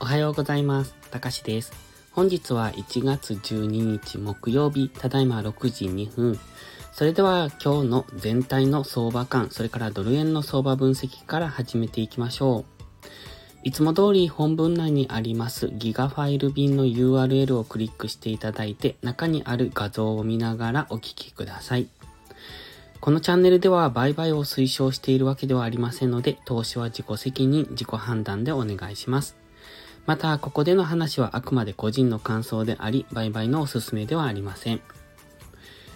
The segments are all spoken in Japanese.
おはようございます。たかしです。本日は1月12日木曜日、ただいま6時2分。それでは今日の全体の相場感、それからドル円の相場分析から始めていきましょう。いつも通り本文内にありますギガファイル便の URL をクリックしていただいて中にある画像を見ながらお聞きください。このチャンネルでは売買を推奨しているわけではありませんので投資は自己責任、自己判断でお願いします。また、ここでの話はあくまで個人の感想であり、売買のおすすめではありません。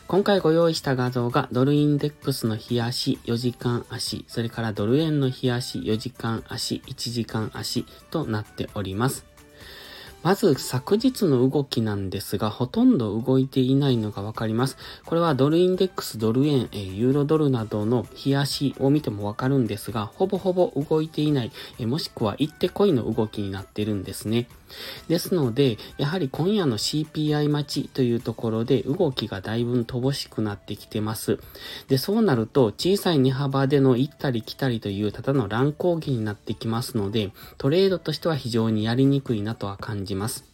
今回ご用意した画像がドルインデックスの日足、4時間足、それからドル円の日足、4時間足、1時間足となっております。まず昨日の動きなんですが、ほとんど動いていないのがわかります。これはドルインデックス、ドル円、ユーロドルなどの冷やしを見てもわかるんですが、ほぼほぼ動いていない、もしくは行ってこいの動きになってるんですね。ですので、やはり今夜の CPI 待ちというところで動きがだいぶ乏しくなってきてます。で、そうなると小さい値幅での行ったり来たりというただの乱高下になってきますので、トレードとしては非常にやりにくいなとは感じますます。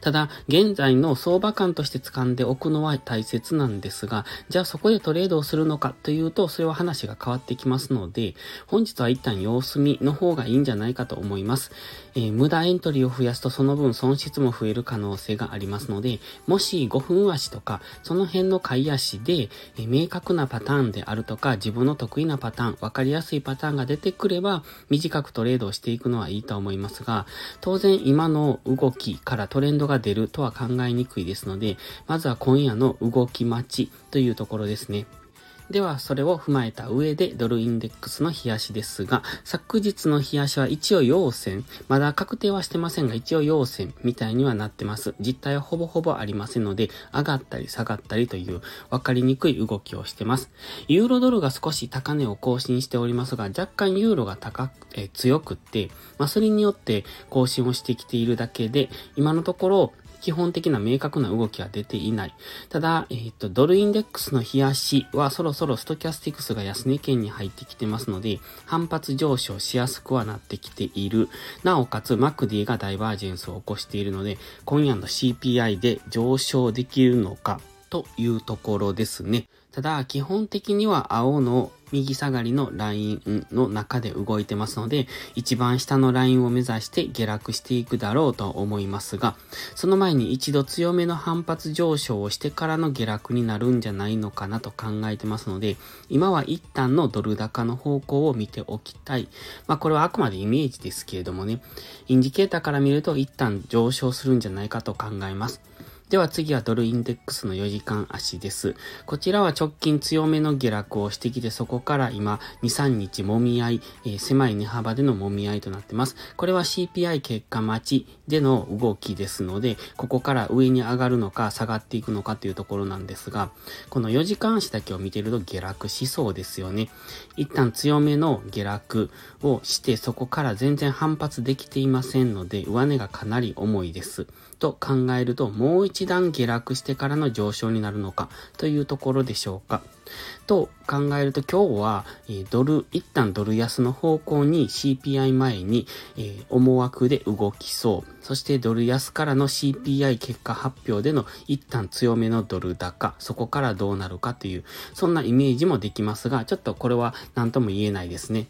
ただ、現在の相場感として掴んでおくのは大切なんですが、じゃあそこでトレードをするのかというと、それは話が変わってきますので、本日は一旦様子見の方がいいんじゃないかと思います。えー、無駄エントリーを増やすとその分損失も増える可能性がありますので、もし5分足とか、その辺の買い足で、えー、明確なパターンであるとか、自分の得意なパターン、わかりやすいパターンが出てくれば、短くトレードをしていくのはいいと思いますが、当然今の動きからトレンドが出るとは考えにくいですので、まずは今夜の動き待ちというところですね。では、それを踏まえた上で、ドルインデックスの冷やしですが、昨日の冷やしは一応陽線、まだ確定はしてませんが、一応陽線みたいにはなってます。実態はほぼほぼありませんので、上がったり下がったりという分かりにくい動きをしてます。ユーロドルが少し高値を更新しておりますが、若干ユーロが高く、え強くって、まあ、それによって更新をしてきているだけで、今のところ、基本的な明確な動きは出ていない。ただ、えっ、ー、と、ドルインデックスの冷やしはそろそろストキャスティクスが安値圏に入ってきてますので、反発上昇しやすくはなってきている。なおかつ、マクディがダイバージェンスを起こしているので、今夜の CPI で上昇できるのかというところですね。ただ、基本的には青の右下がりのラインの中で動いてますので、一番下のラインを目指して下落していくだろうと思いますが、その前に一度強めの反発上昇をしてからの下落になるんじゃないのかなと考えてますので、今は一旦のドル高の方向を見ておきたい。まあこれはあくまでイメージですけれどもね、インジケーターから見ると一旦上昇するんじゃないかと考えます。では次はドルインデックスの4時間足です。こちらは直近強めの下落をしてきて、そこから今2、3日もみ合い、えー、狭い値幅でのもみ合いとなってます。これは CPI 結果待ちでの動きですので、ここから上に上がるのか下がっていくのかというところなんですが、この4時間足だけを見てると下落しそうですよね。一旦強めの下落をして、そこから全然反発できていませんので、上値がかなり重いです。と考えると、もう一段下落してからの上昇になるのかというところでしょうか。と考えると今日は、えドル、一旦ドル安の方向に CPI 前に、え、思惑で動きそう。そしてドル安からの CPI 結果発表での一旦強めのドル高。そこからどうなるかという、そんなイメージもできますが、ちょっとこれは何とも言えないですね。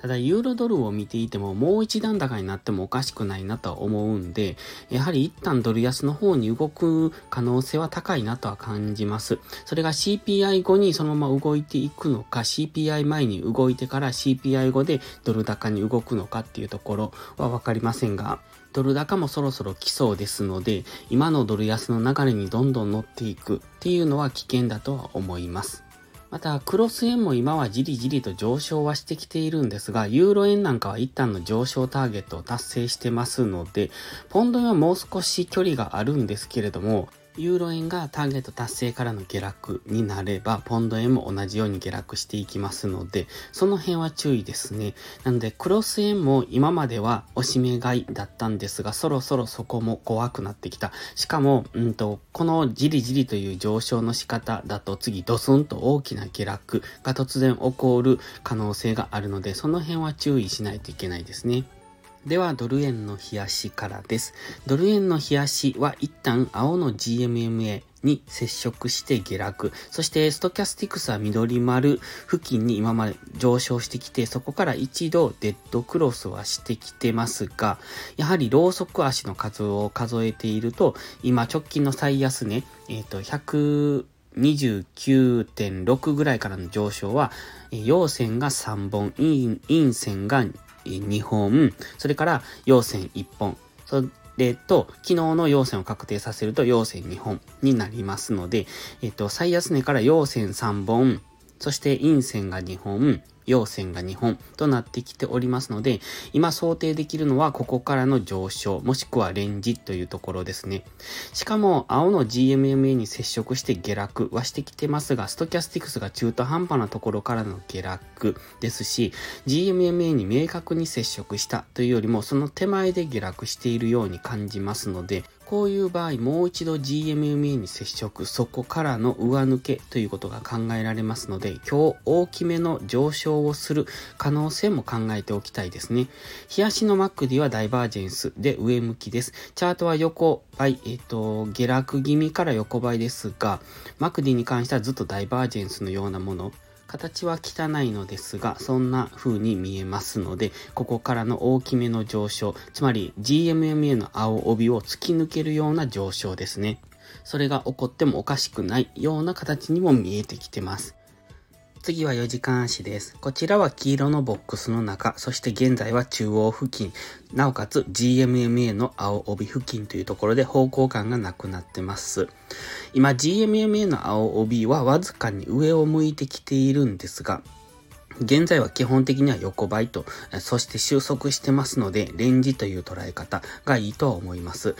ただ、ユーロドルを見ていても、もう一段高になってもおかしくないなとは思うんで、やはり一旦ドル安の方に動く可能性は高いなとは感じます。それが CPI 後にそのまま動いていくのか、CPI 前に動いてから CPI 後でドル高に動くのかっていうところはわかりませんが、ドル高もそろそろ来そうですので、今のドル安の流れにどんどん乗っていくっていうのは危険だとは思います。また、クロス円も今はじりじりと上昇はしてきているんですが、ユーロ円なんかは一旦の上昇ターゲットを達成してますので、ポンドにはもう少し距離があるんですけれども、ユーロ円がターゲット達成からの下落になれば、ポンド円も同じように下落していきますので、その辺は注意ですね。なので、クロス円も今までは押し目買いだったんですが、そろそろそこも怖くなってきた。しかも、うんと、このじりじりという上昇の仕方だと次ドスンと大きな下落が突然起こる可能性があるので、その辺は注意しないといけないですね。では、ドル円の冷やしからです。ドル円の冷やしは一旦青の GMMA に接触して下落。そしてストキャスティクスは緑丸付近に今まで上昇してきて、そこから一度デッドクロスはしてきてますが、やはりローソク足の数を数えていると、今直近の最安値、えっ、ー、と、100、29.6ぐらいからの上昇は、陽線が3本、陰線が2本、それから陽線1本、それと、昨日の陽線を確定させると陽線2本になりますので、えっと、最安値から陽線3本、そして陰線が2本、陽線が2本となってきておりますので、今想定できるのはここからの上昇、もしくはレンジというところですね。しかも、青の GMMA に接触して下落はしてきてますが、ストキャスティクスが中途半端なところからの下落ですし、GMMA に明確に接触したというよりも、その手前で下落しているように感じますので、こういう場合、もう一度 GMMA に接触、そこからの上抜けということが考えられますので、今日大きめの上昇をする可能性も考えておきたいですね。日足の MACD はダイバージェンスで上向きです。チャートは横ばい、えっ、と、下落気味から横ばいですが、MACD に関してはずっとダイバージェンスのようなもの、形は汚いのですが、そんな風に見えますので、ここからの大きめの上昇、つまり GMMA の青帯を突き抜けるような上昇ですね。それが起こってもおかしくないような形にも見えてきてます。次は4時間足です。こちらは黄色のボックスの中、そして現在は中央付近、なおかつ GMMA の青帯付近というところで方向感がなくなってます。今 GMMA の青帯はわずかに上を向いてきているんですが、現在は基本的には横ばいと、そして収束してますので、レンジという捉え方がいいとは思います。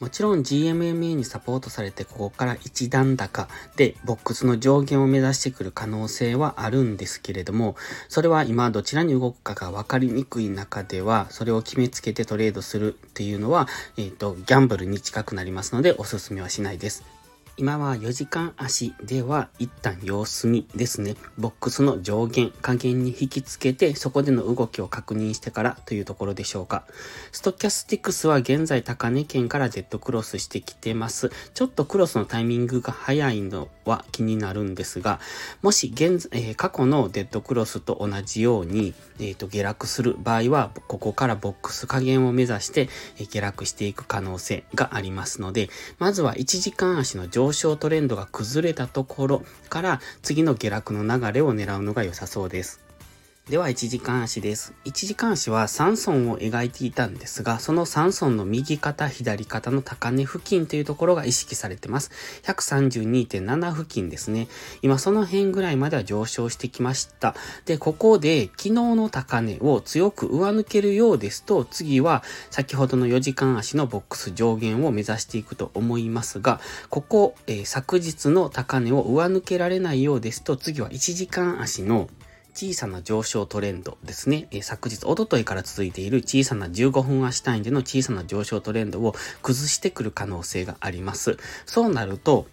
もちろん GMMA にサポートされてここから一段高でボックスの上限を目指してくる可能性はあるんですけれども、それは今どちらに動くかが分かりにくい中では、それを決めつけてトレードするっていうのは、えっ、ー、と、ギャンブルに近くなりますのでおすすめはしないです。今は4時間足では一旦様子見ですね。ボックスの上限、下限に引きつけて、そこでの動きを確認してからというところでしょうか。ストキャスティクスは現在高値圏からデッドクロスしてきてます。ちょっとクロスのタイミングが早いのは気になるんですが、もし現、えー、過去のデッドクロスと同じように、えっ、ー、と、下落する場合は、ここからボックス加減を目指して、え、下落していく可能性がありますので、まずは1時間足の上昇トレンドが崩れたところから次の下落の流れを狙うのが良さそうです。では、1時間足です。1時間足は3損を描いていたんですが、その3損の右肩、左肩の高値付近というところが意識されてます。132.7付近ですね。今その辺ぐらいまでは上昇してきました。で、ここで昨日の高値を強く上抜けるようですと、次は先ほどの4時間足のボックス上限を目指していくと思いますが、ここ、えー、昨日の高値を上抜けられないようですと、次は1時間足の小さな上昇トレンドですね。えー、昨日、おとといから続いている小さな15分足単位での小さな上昇トレンドを崩してくる可能性があります。そうなると、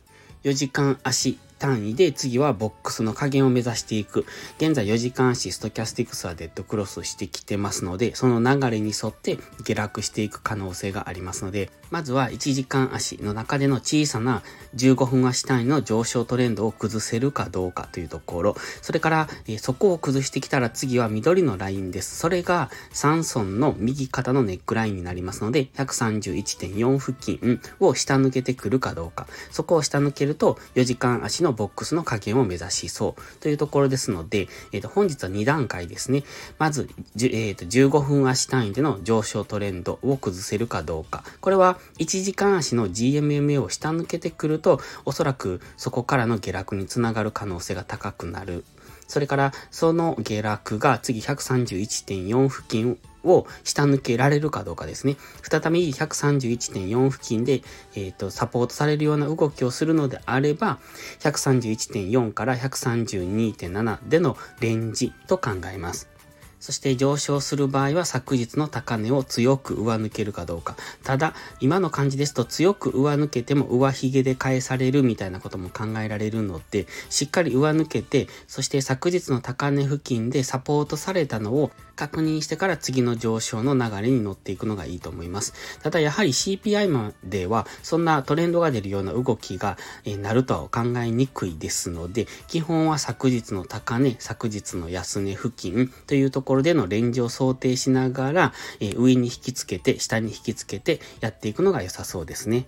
4時間足単位で次はボックスの加減を目指していく。現在4時間足ストキャスティクスはデッドクロスしてきてますので、その流れに沿って下落していく可能性がありますので、まずは1時間足の中での小さな15分足単位の上昇トレンドを崩せるかどうかというところ、それから、え、そこを崩してきたら次は緑のラインです。それが3損の右肩のネックラインになりますので、131.4付近を下抜けてくるかどうか。そこを下抜けると4時間足ののボックスの加減を目指しそうというところですので、えっ、ー、と、本日は2段階ですね。まず、えっ、ー、と、15分足単位での上昇トレンドを崩せるかどうか。これは1時間足の GMMA を下抜けてくると、おそらくそこからの下落につながる可能性が高くなる。それから、その下落が次131.4付近を下抜けられるかどうかですね。再び131.4付近で、えっ、ー、と、サポートされるような動きをするのであれば、131.4から132.7でのレンジと考えます。そして上昇する場合は昨日の高値を強く上抜けるかどうか。ただ、今の感じですと強く上抜けても上髭で返されるみたいなことも考えられるので、しっかり上抜けて、そして昨日の高値付近でサポートされたのを確認してから次の上昇の流れに乗っていくのがいいと思います。ただやはり CPI まではそんなトレンドが出るような動きが、えなるとは考えにくいですので、基本は昨日の高値、昨日の安値付近というところでのレンジを想定しながら、え上に引きつけて、下に引きつけてやっていくのが良さそうですね。